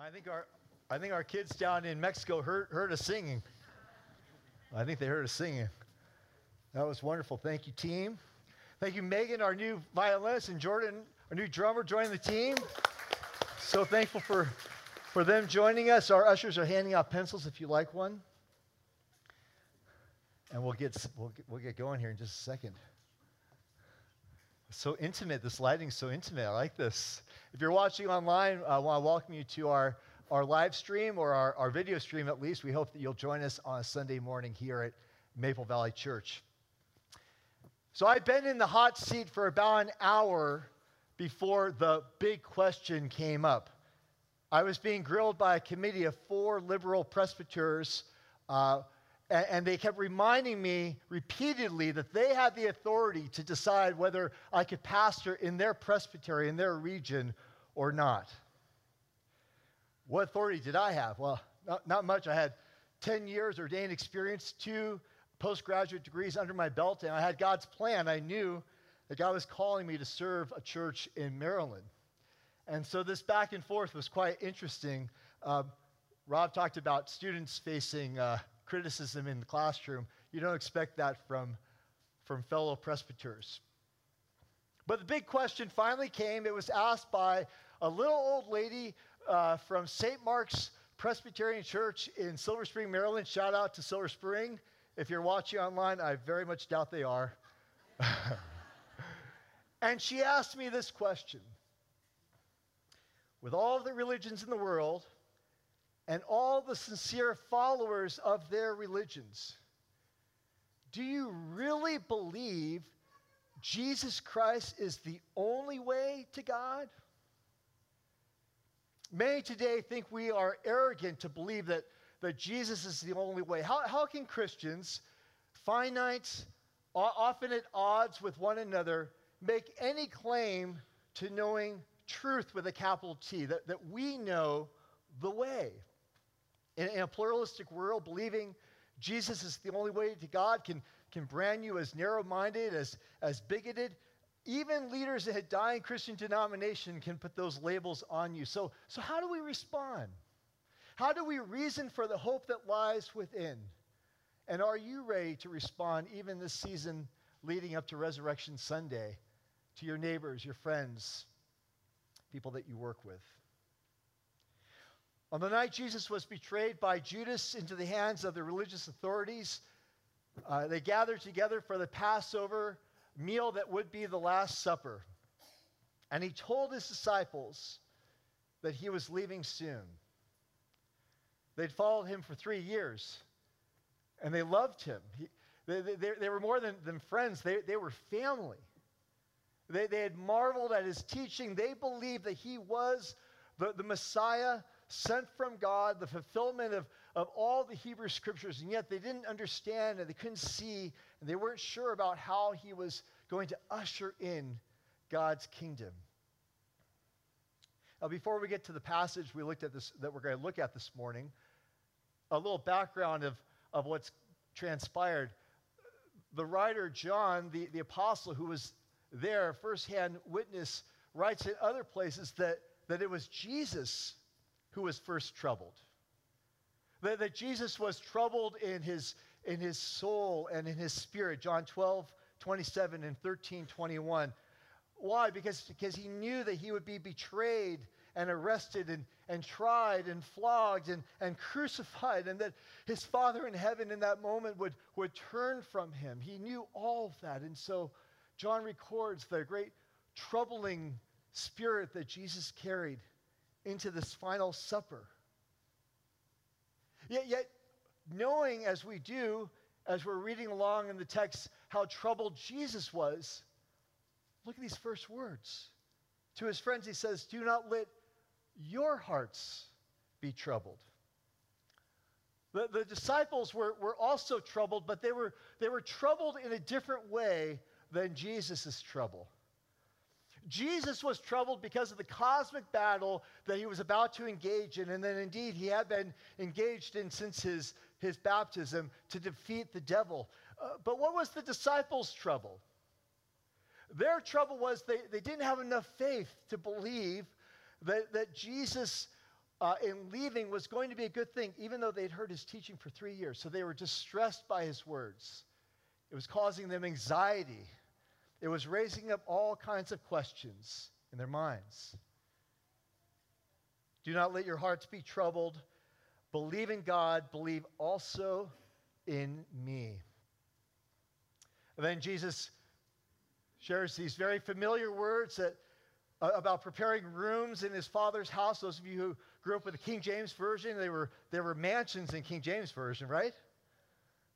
I think our, I think our kids down in Mexico heard, heard us singing. I think they heard us singing. That was wonderful. Thank you, team. Thank you, Megan, our new violinist, and Jordan, our new drummer, joining the team. So thankful for, for them joining us. Our ushers are handing out pencils if you like one. And we'll get, we'll get, we'll get going here in just a second. So intimate. This lighting's so intimate. I like this. If you're watching online, I want to welcome you to our, our live stream or our, our video stream at least. We hope that you'll join us on a Sunday morning here at Maple Valley Church. So I've been in the hot seat for about an hour before the big question came up. I was being grilled by a committee of four liberal presbyters. Uh, and, and they kept reminding me repeatedly that they had the authority to decide whether I could pastor in their presbytery, in their region, or not. What authority did I have? Well, not, not much. I had 10 years ordained experience, two postgraduate degrees under my belt, and I had God's plan. I knew that God was calling me to serve a church in Maryland. And so this back and forth was quite interesting. Uh, Rob talked about students facing uh, criticism in the classroom. You don't expect that from, from fellow presbyters. But the big question finally came. It was asked by a little old lady uh, from St. Mark's Presbyterian Church in Silver Spring, Maryland. Shout out to Silver Spring. If you're watching online, I very much doubt they are. and she asked me this question With all the religions in the world, and all the sincere followers of their religions. Do you really believe Jesus Christ is the only way to God? Many today think we are arrogant to believe that, that Jesus is the only way. How, how can Christians, finite, often at odds with one another, make any claim to knowing truth with a capital T, that, that we know the way? In, in a pluralistic world, believing Jesus is the only way to God can, can brand you as narrow minded, as, as bigoted. Even leaders in a dying Christian denomination can put those labels on you. So, so how do we respond? How do we reason for the hope that lies within? And are you ready to respond even this season leading up to Resurrection Sunday to your neighbors, your friends, people that you work with? On the night Jesus was betrayed by Judas into the hands of the religious authorities, uh, they gathered together for the Passover meal that would be the Last Supper. And he told his disciples that he was leaving soon. They'd followed him for three years, and they loved him. He, they, they, they, were more than, than friends, they, they were family. They, they had marveled at his teaching. They believed that he was the, the Messiah sent from God, the fulfillment of, of all the Hebrew scriptures, and yet they didn't understand and they couldn't see, and they weren't sure about how he was going to usher in God's kingdom. Now, before we get to the passage we looked at this that we're going to look at this morning, a little background of, of what's transpired. The writer John, the, the apostle who was there, firsthand witness, writes in other places that, that it was Jesus who was first troubled. That, that Jesus was troubled in his, in his soul and in his spirit. John 12, 27 and 13, 21. Why? Because, because he knew that he would be betrayed and arrested and, and tried and flogged and, and crucified, and that his Father in heaven in that moment would, would turn from him. He knew all of that. And so John records the great troubling spirit that Jesus carried into this final supper. Yet, yet, knowing as we do, as we're reading along in the text, how troubled Jesus was, look at these first words. To his friends, he says, Do not let your hearts be troubled. The, the disciples were, were also troubled, but they were, they were troubled in a different way than Jesus' trouble. Jesus was troubled because of the cosmic battle that he was about to engage in, and then indeed he had been engaged in since his, his baptism to defeat the devil. Uh, but what was the disciples' trouble? Their trouble was they, they didn't have enough faith to believe that, that Jesus uh, in leaving was going to be a good thing, even though they'd heard his teaching for three years. So they were distressed by his words. It was causing them anxiety. It was raising up all kinds of questions in their minds. Do not let your hearts be troubled. Believe in God, believe also in me. And then Jesus shares these very familiar words that, uh, about preparing rooms in his father's house. Those of you who grew up with the King James Version, they were, they were mansions in King James Version, right?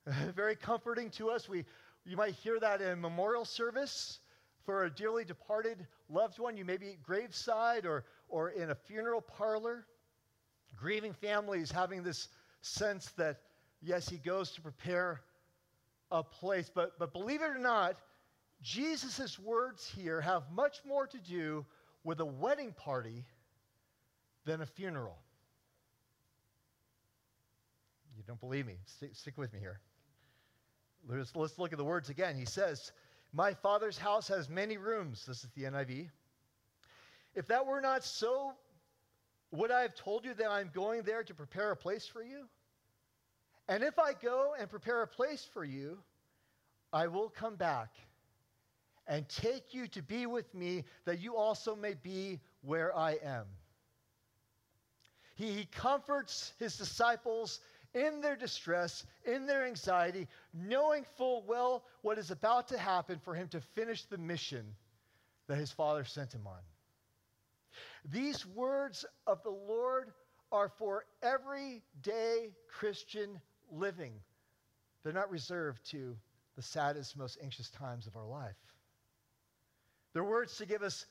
very comforting to us. We, you might hear that in memorial service for a dearly departed loved one. You may be at graveside or, or in a funeral parlor. Grieving families having this sense that, yes, he goes to prepare a place. But, but believe it or not, Jesus' words here have much more to do with a wedding party than a funeral. You don't believe me? Stick, stick with me here. Let's, let's look at the words again. He says, My father's house has many rooms. This is the NIV. If that were not so, would I have told you that I'm going there to prepare a place for you? And if I go and prepare a place for you, I will come back and take you to be with me, that you also may be where I am. He, he comforts his disciples in their distress, in their anxiety, knowing full well what is about to happen for him to finish the mission that his Father sent him on. These words of the Lord are for everyday Christian living. They're not reserved to the saddest, most anxious times of our life. They're words to give us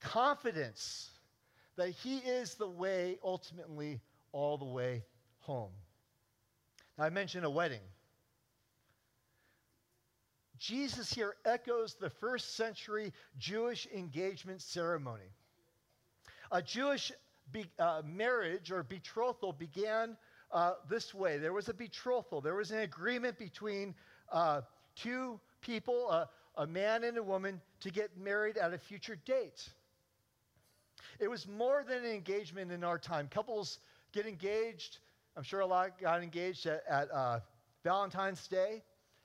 confidence that He is the way, ultimately, all the way home. Now, I mentioned a wedding. Jesus here echoes the first century Jewish engagement ceremony. A Jewish be, uh, marriage or betrothal began uh, this way there was a betrothal, there was an agreement between uh, two people, a man and a woman, to get married at a future date. It was more than an engagement in our time. Couples get engaged. I'm sure a lot got engaged at, at uh, Valentine's Day.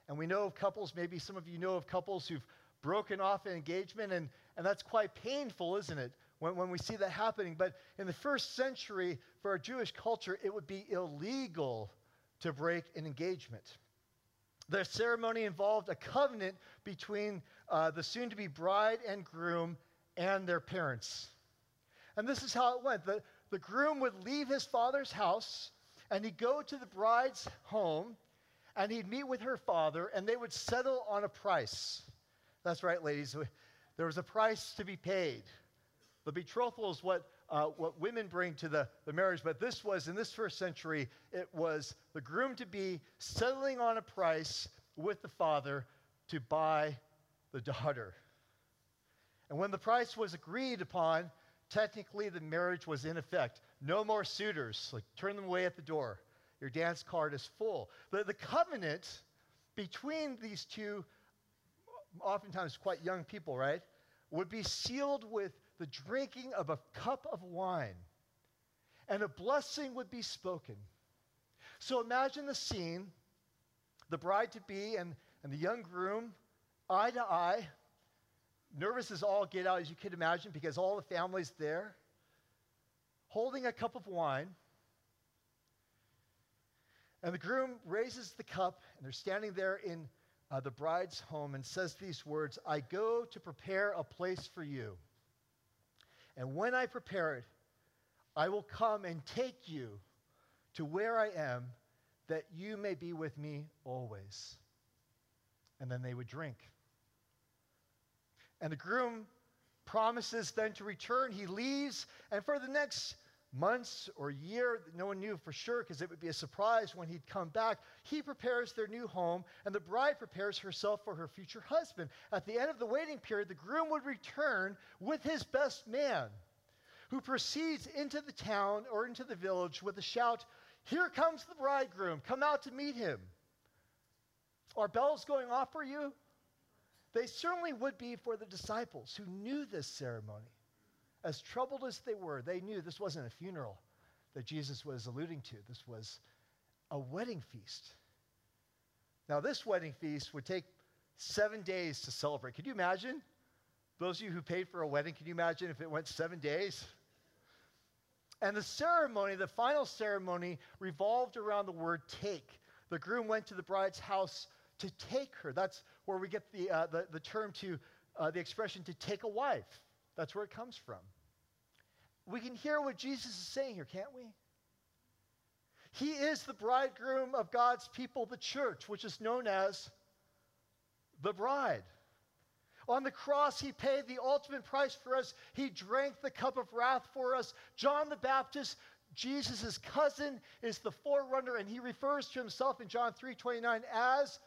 And we know of couples, maybe some of you know of couples who've broken off an engagement, and, and that's quite painful, isn't it? When, when we see that happening. But in the first century, for our Jewish culture, it would be illegal to break an engagement. The ceremony involved a covenant between uh, the soon to be bride and groom and their parents. And this is how it went the, the groom would leave his father's house and he'd go to the bride's home and he'd meet with her father and they would settle on a price. That's right, ladies. There was a price to be paid. The betrothal is what uh, what women bring to the, the marriage, but this was, in this first century, it was the groom to be settling on a price with the father to buy the daughter. And when the price was agreed upon, technically the marriage was in effect. No more suitors, like turn them away at the door. Your dance card is full. The, the covenant between these two, oftentimes quite young people, right, would be sealed with the drinking of a cup of wine, and a blessing would be spoken. So imagine the scene the bride to be and, and the young groom, eye to eye, nervous as all get out, as you can imagine, because all the family's there, holding a cup of wine. And the groom raises the cup, and they're standing there in uh, the bride's home and says these words I go to prepare a place for you. And when I prepare it, I will come and take you to where I am, that you may be with me always. And then they would drink. And the groom promises then to return. He leaves, and for the next months or year, no one knew for sure because it would be a surprise when he'd come back. He prepares their new home, and the bride prepares herself for her future husband. At the end of the waiting period, the groom would return with his best man, who proceeds into the town or into the village with a shout, Here comes the bridegroom, come out to meet him. Are bells going off for you? They certainly would be for the disciples who knew this ceremony. As troubled as they were, they knew this wasn't a funeral. that Jesus was alluding to. This was a wedding feast. Now, this wedding feast would take seven days to celebrate. Could you imagine? Those of you who paid for a wedding, can you imagine if it went seven days? And the ceremony, the final ceremony, revolved around the word take. The groom went to the bride's house to take her. That's where we get the, uh, the, the, term to, uh, the expression to take a wife. That's where it comes from. We can hear what Jesus is saying here, can't we? He is the bridegroom of God's people, the church, which is known as the bride. On the cross, he paid the ultimate price for us. He drank the cup of wrath for us. John the Baptist, Jesus' cousin, is the forerunner, and he refers to himself in John 3 29 as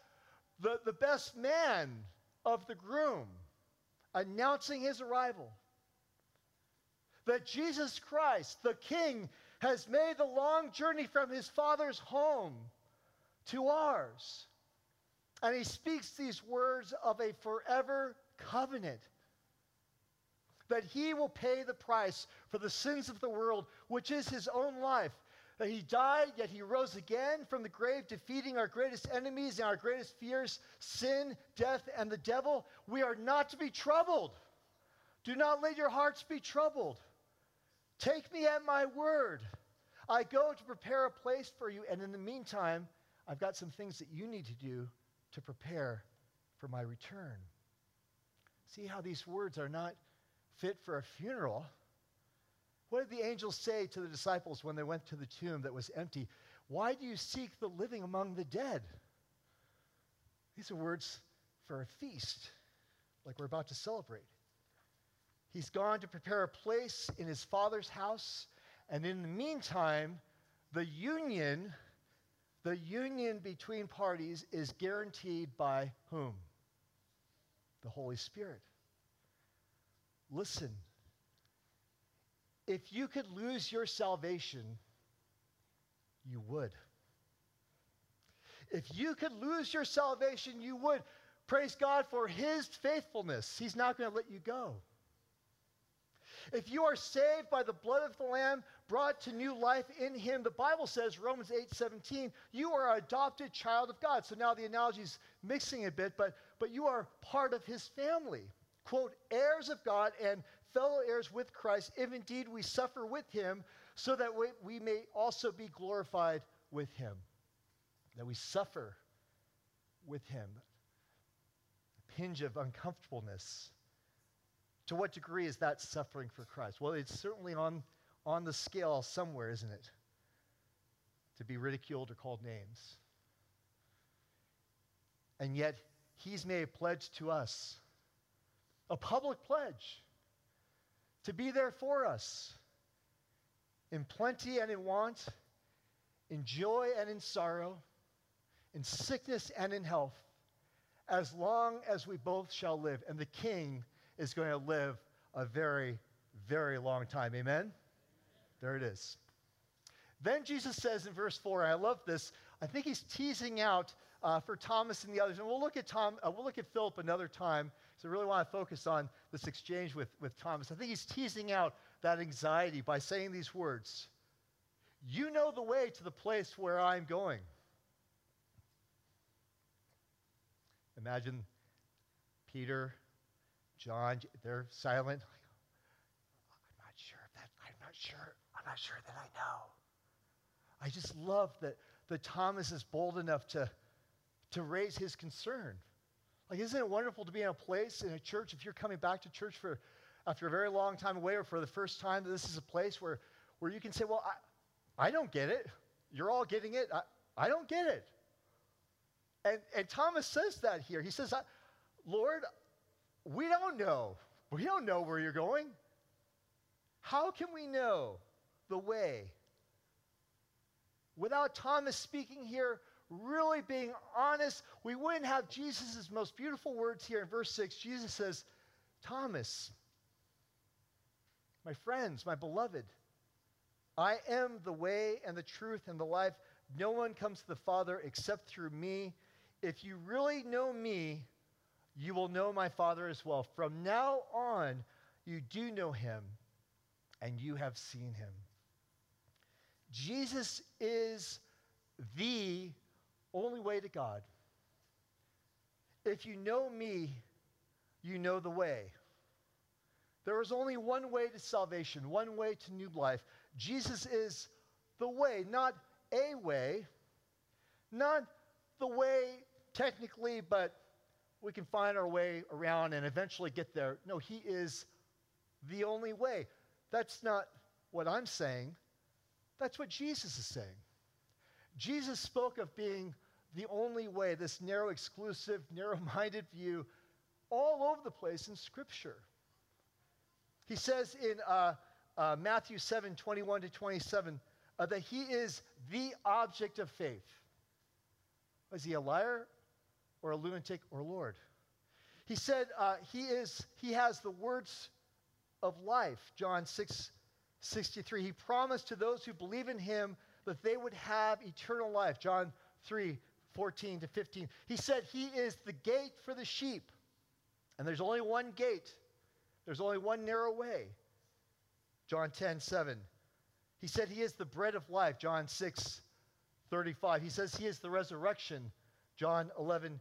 the, the best man of the groom, announcing his arrival. That Jesus Christ, the King, has made the long journey from his Father's home to ours. And he speaks these words of a forever covenant that he will pay the price for the sins of the world, which is his own life. That he died, yet he rose again from the grave, defeating our greatest enemies and our greatest fears sin, death, and the devil. We are not to be troubled. Do not let your hearts be troubled. Take me at my word. I go to prepare a place for you, and in the meantime, I've got some things that you need to do to prepare for my return. See how these words are not fit for a funeral. What did the angels say to the disciples when they went to the tomb that was empty? Why do you seek the living among the dead? These are words for a feast, like we're about to celebrate. He's gone to prepare a place in his father's house, and in the meantime, the union, the union between parties is guaranteed by whom? the Holy Spirit. Listen, if you could lose your salvation, you would. If you could lose your salvation, you would. Praise God for His faithfulness. He's not going to let you go. If you are saved by the blood of the Lamb, brought to new life in Him, the Bible says, Romans 8 17, you are an adopted child of God. So now the analogy is mixing a bit, but, but you are part of His family. Quote, heirs of God and fellow heirs with Christ, if indeed we suffer with Him, so that we, we may also be glorified with Him. That we suffer with Him. A pinge of uncomfortableness to what degree is that suffering for Christ? Well, it's certainly on, on the scale somewhere, isn't it? To be ridiculed or called names. And yet, he's made a pledge to us, a public pledge, to be there for us in plenty and in want, in joy and in sorrow, in sickness and in health, as long as we both shall live. And the king is going to live a very, very long time. Amen? There it is. Then Jesus says in verse 4, I love this. I think he's teasing out uh, for Thomas and the others. And we'll look at Tom, uh, we'll look at Philip another time. So I really want to focus on this exchange with, with Thomas. I think he's teasing out that anxiety by saying these words. You know the way to the place where I'm going. Imagine Peter, John, they're silent. I'm not sure that, I'm not sure, I'm not sure that I know. I just love that, that Thomas is bold enough to, to raise his concern. Like, isn't it wonderful to be in a place, in a church, if you're coming back to church for after a very long time away or for the first time, that this is a place where, where you can say, Well, I, I don't get it. You're all getting it. I, I don't get it. And, and Thomas says that here. He says, Lord, we don't know. We don't know where you're going. How can we know the way? Without Thomas speaking here, really being honest, we wouldn't have Jesus' most beautiful words here in verse 6. Jesus says, Thomas, my friends, my beloved, I am the way and the truth and the life. No one comes to the Father except through me. If you really know me, you will know my Father as well. From now on, you do know him, and you have seen him. Jesus is the only way to God. If you know me, you know the way. There is only one way to salvation, one way to new life. Jesus is the way, not a way, not the way technically, but we can find our way around and eventually get there. No, He is the only way. That's not what I'm saying. That's what Jesus is saying. Jesus spoke of being the only way, this narrow, exclusive, narrow minded view, all over the place in Scripture. He says in uh, uh, Matthew 7 21 to 27 uh, that he is the object of faith. Is he a liar or a lunatic or Lord? He said uh, he, is, he has the words of life, John 6 63. He promised to those who believe in him that they would have eternal life, John 3 14 to 15. He said he is the gate for the sheep. And there's only one gate, there's only one narrow way. John 10 7. He said he is the bread of life, John 6 35. He says he is the resurrection, John 11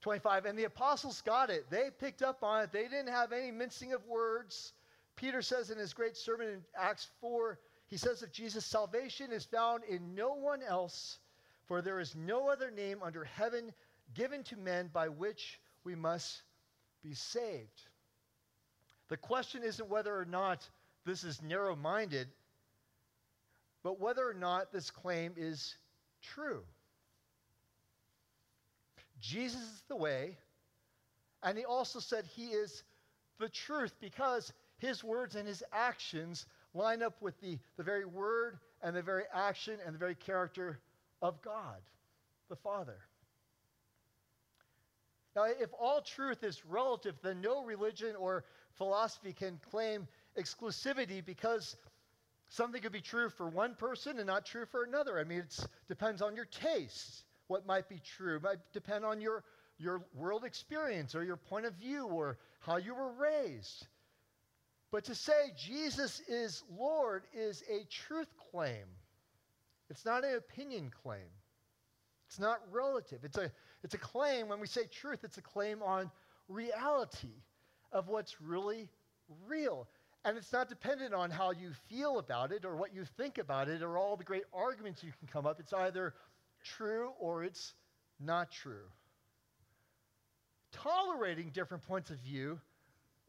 25. And the apostles got it. They picked up on it. They didn't have any mincing of words. Peter says in his great sermon in Acts 4, he says of Jesus, salvation is found in no one else, for there is no other name under heaven given to men by which we must be saved. The question isn't whether or not this is narrow minded, but whether or not this claim is true. Jesus is the way, and he also said he is the truth because his words and his actions line up with the, the very word and the very action and the very character of God, the Father. Now, if all truth is relative, then no religion or philosophy can claim exclusivity because something could be true for one person and not true for another. I mean, it depends on your taste. What might be true might depend on your, your world experience or your point of view or how you were raised. But to say Jesus is Lord is a truth claim. It's not an opinion claim. It's not relative. It's a, it's a claim, when we say truth, it's a claim on reality of what's really real. And it's not dependent on how you feel about it or what you think about it or all the great arguments you can come up. It's either true or it's not true. Tolerating different points of view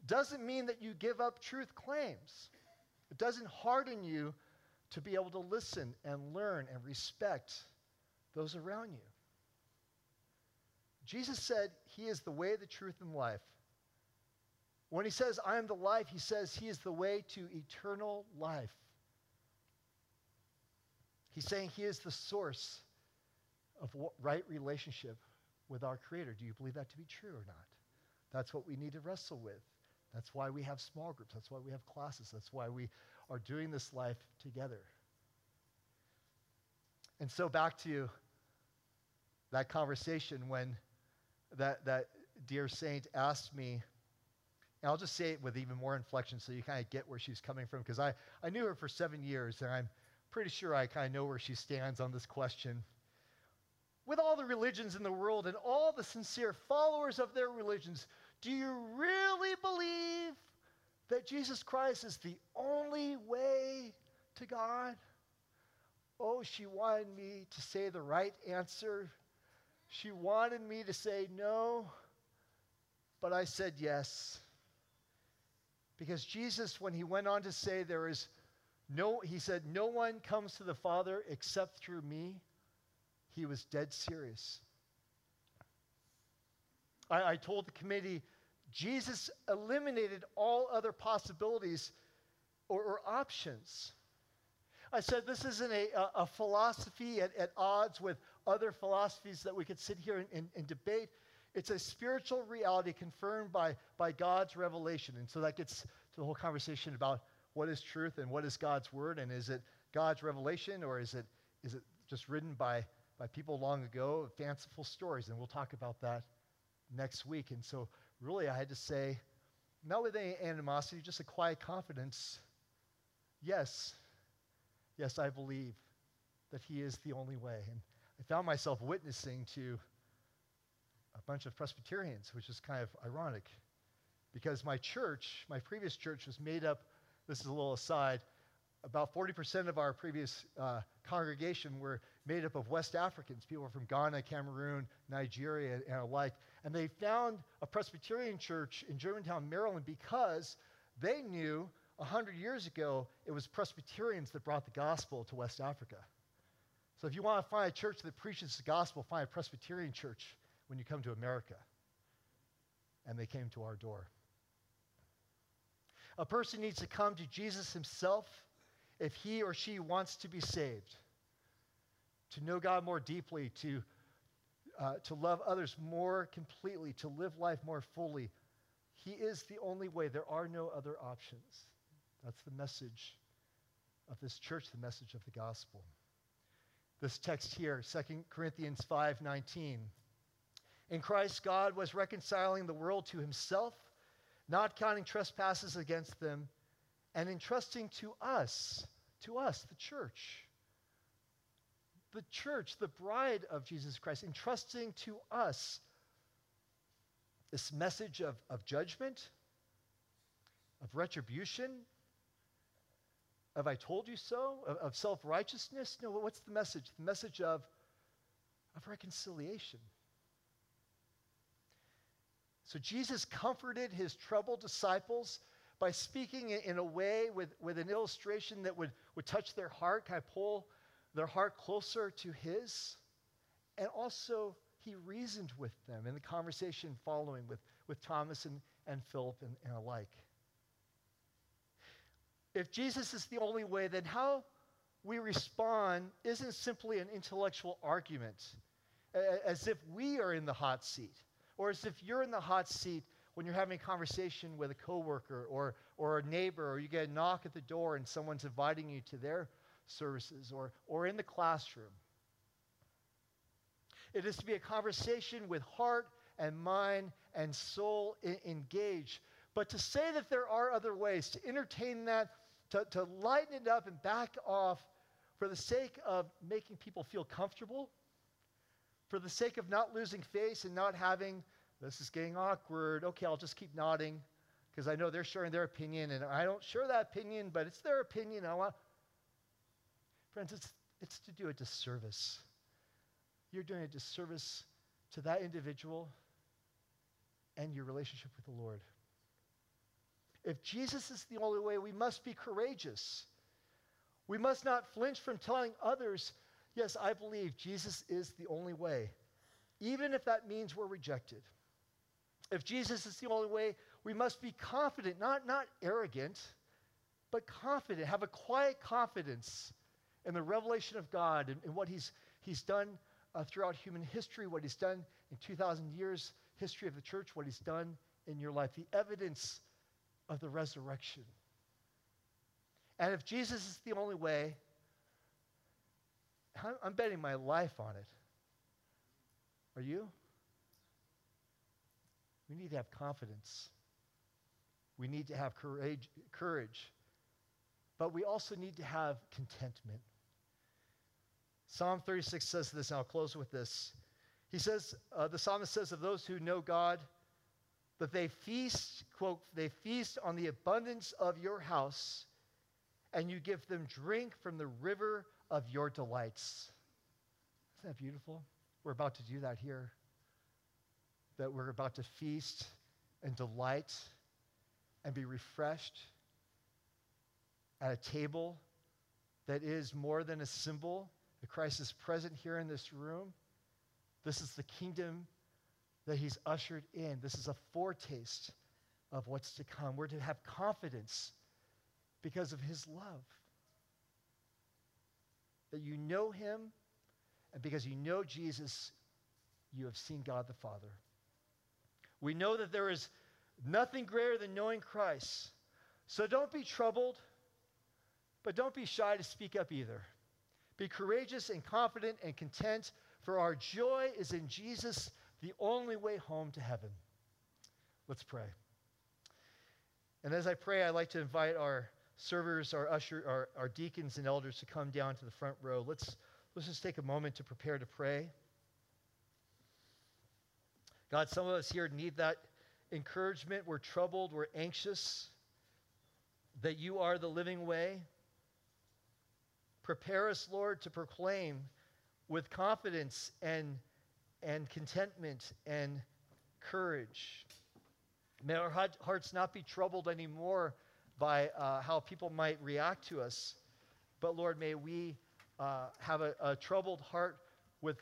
doesn't mean that you give up truth claims. It doesn't harden you to be able to listen and learn and respect those around you. Jesus said he is the way, the truth, and life. When he says, I am the life, he says he is the way to eternal life. He's saying he is the source of right relationship with our Creator. Do you believe that to be true or not? That's what we need to wrestle with. That's why we have small groups. That's why we have classes. That's why we are doing this life together. And so back to that conversation when that, that dear saint asked me, and I'll just say it with even more inflection so you kind of get where she's coming from, because I, I knew her for seven years, and I'm pretty sure I kind of know where she stands on this question. With all the religions in the world and all the sincere followers of their religions, do you really believe that Jesus Christ is the only way to God? Oh, she wanted me to say the right answer. She wanted me to say no, but I said yes. Because Jesus, when he went on to say, there is no, he said, no one comes to the Father except through me, he was dead serious. I, I told the committee Jesus eliminated all other possibilities or, or options. I said this isn't a, a, a philosophy at, at, odds with other philosophies that we could sit here and, and, and, debate. It's a spiritual reality confirmed by, by God's revelation. And so that gets to the whole conversation about what is truth and what is God's word, and is it God's revelation or is it, is it just written by, by people long ago, fanciful stories? And we'll talk about that next week. And so, really, I had to say, not with any animosity, just a quiet confidence yes, yes, I believe that He is the only way. And I found myself witnessing to a bunch of Presbyterians, which is kind of ironic because my church, my previous church, was made up, this is a little aside, about 40% of our previous uh, congregation were made up of West Africans, people from Ghana, Cameroon, Nigeria, and alike. And they found a Presbyterian church in Germantown, Maryland, because they knew 100 years ago it was Presbyterians that brought the gospel to West Africa. So if you want to find a church that preaches the gospel, find a Presbyterian church when you come to America. And they came to our door. A person needs to come to Jesus himself if he or she wants to be saved, to know God more deeply, to, uh, to love others more completely, to live life more fully. He is the only way. There are no other options. That's the message of this church, the message of the gospel. This text here, 2 Corinthians 5:19. In Christ God was reconciling the world to himself, not counting trespasses against them, and entrusting to us, to us, the church, the church, the bride of Jesus Christ, entrusting to us this message of, of judgment, of retribution, of I told you so, of, of self righteousness. No, what's the message? The message of, of reconciliation. So Jesus comforted his troubled disciples by speaking in a way with, with an illustration that would, would touch their heart, kind of pull their heart closer to his. And also, he reasoned with them in the conversation following with, with Thomas and, and Philip and, and alike. If Jesus is the only way, then how we respond isn't simply an intellectual argument, as if we are in the hot seat, or as if you're in the hot seat when you're having a conversation with a coworker or, or a neighbor, or you get a knock at the door and someone's inviting you to their services, or, or in the classroom. It is to be a conversation with heart and mind and soul engaged. But to say that there are other ways, to entertain that, to, to lighten it up and back off for the sake of making people feel comfortable, for the sake of not losing face and not having this is getting awkward. Okay, I'll just keep nodding because I know they're sharing their opinion and I don't share that opinion, but it's their opinion. I want. Friends, it's, it's to do a disservice. You're doing a disservice to that individual and your relationship with the Lord. If Jesus is the only way, we must be courageous. We must not flinch from telling others, yes, I believe Jesus is the only way, even if that means we're rejected. If Jesus is the only way, we must be confident, not, not arrogant, but confident, have a quiet confidence in the revelation of God and, and what He's, he's done uh, throughout human history, what He's done in 2,000 years' history of the church, what He's done in your life, the evidence of the resurrection. And if Jesus is the only way, I'm betting my life on it. Are you? We need to have confidence. We need to have courage, courage. But we also need to have contentment. Psalm 36 says this, and I'll close with this. He says, uh, the psalmist says of those who know God, that they feast, quote, they feast on the abundance of your house, and you give them drink from the river of your delights. Isn't that beautiful? We're about to do that here that we're about to feast and delight and be refreshed at a table that is more than a symbol that Christ is present here in this room. This is the kingdom that he's ushered in. This is a foretaste of what's to come. We're to have confidence because of his love. That you know him, and because you know Jesus, you have seen God the Father. We know that there is nothing greater than knowing Christ. So don't be troubled, but don't be shy to speak up either. Be courageous and confident and content, for our joy is in Jesus, the only way home to heaven. Let's pray. And as I pray, I'd like to invite our servers, our usher, our, our deacons and elders to come down to the front row. Let's Let's just take a moment to prepare to pray. God, some of us here need that encouragement. We're troubled, we're anxious, that you are the living way. Prepare us, Lord, to proclaim with confidence and, and contentment and courage. May our hearts not be troubled anymore by uh, how people might react to us, but Lord, may we uh, have a, a troubled heart with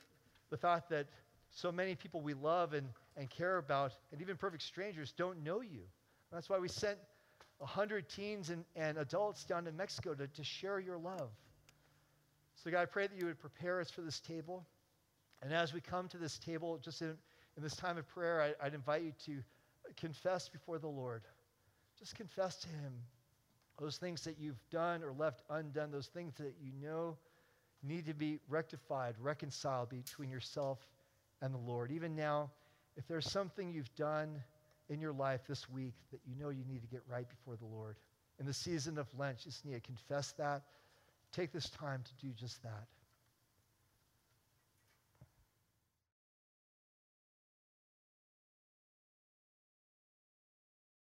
the thought that so many people we love and, and care about, and even perfect strangers, don't know you. That's why we sent 100 teens and, and adults down to Mexico to, to share your love. So, God, I pray that you would prepare us for this table. And as we come to this table, just in, in this time of prayer, I, I'd invite you to confess before the Lord. Just confess to Him those things that you've done or left undone, those things that you know need to be rectified, reconciled between yourself and the Lord. Even now, if there's something you've done in your life this week that you know you need to get right before the Lord, in the season of Lent, just need to confess that. Take this time to do just that.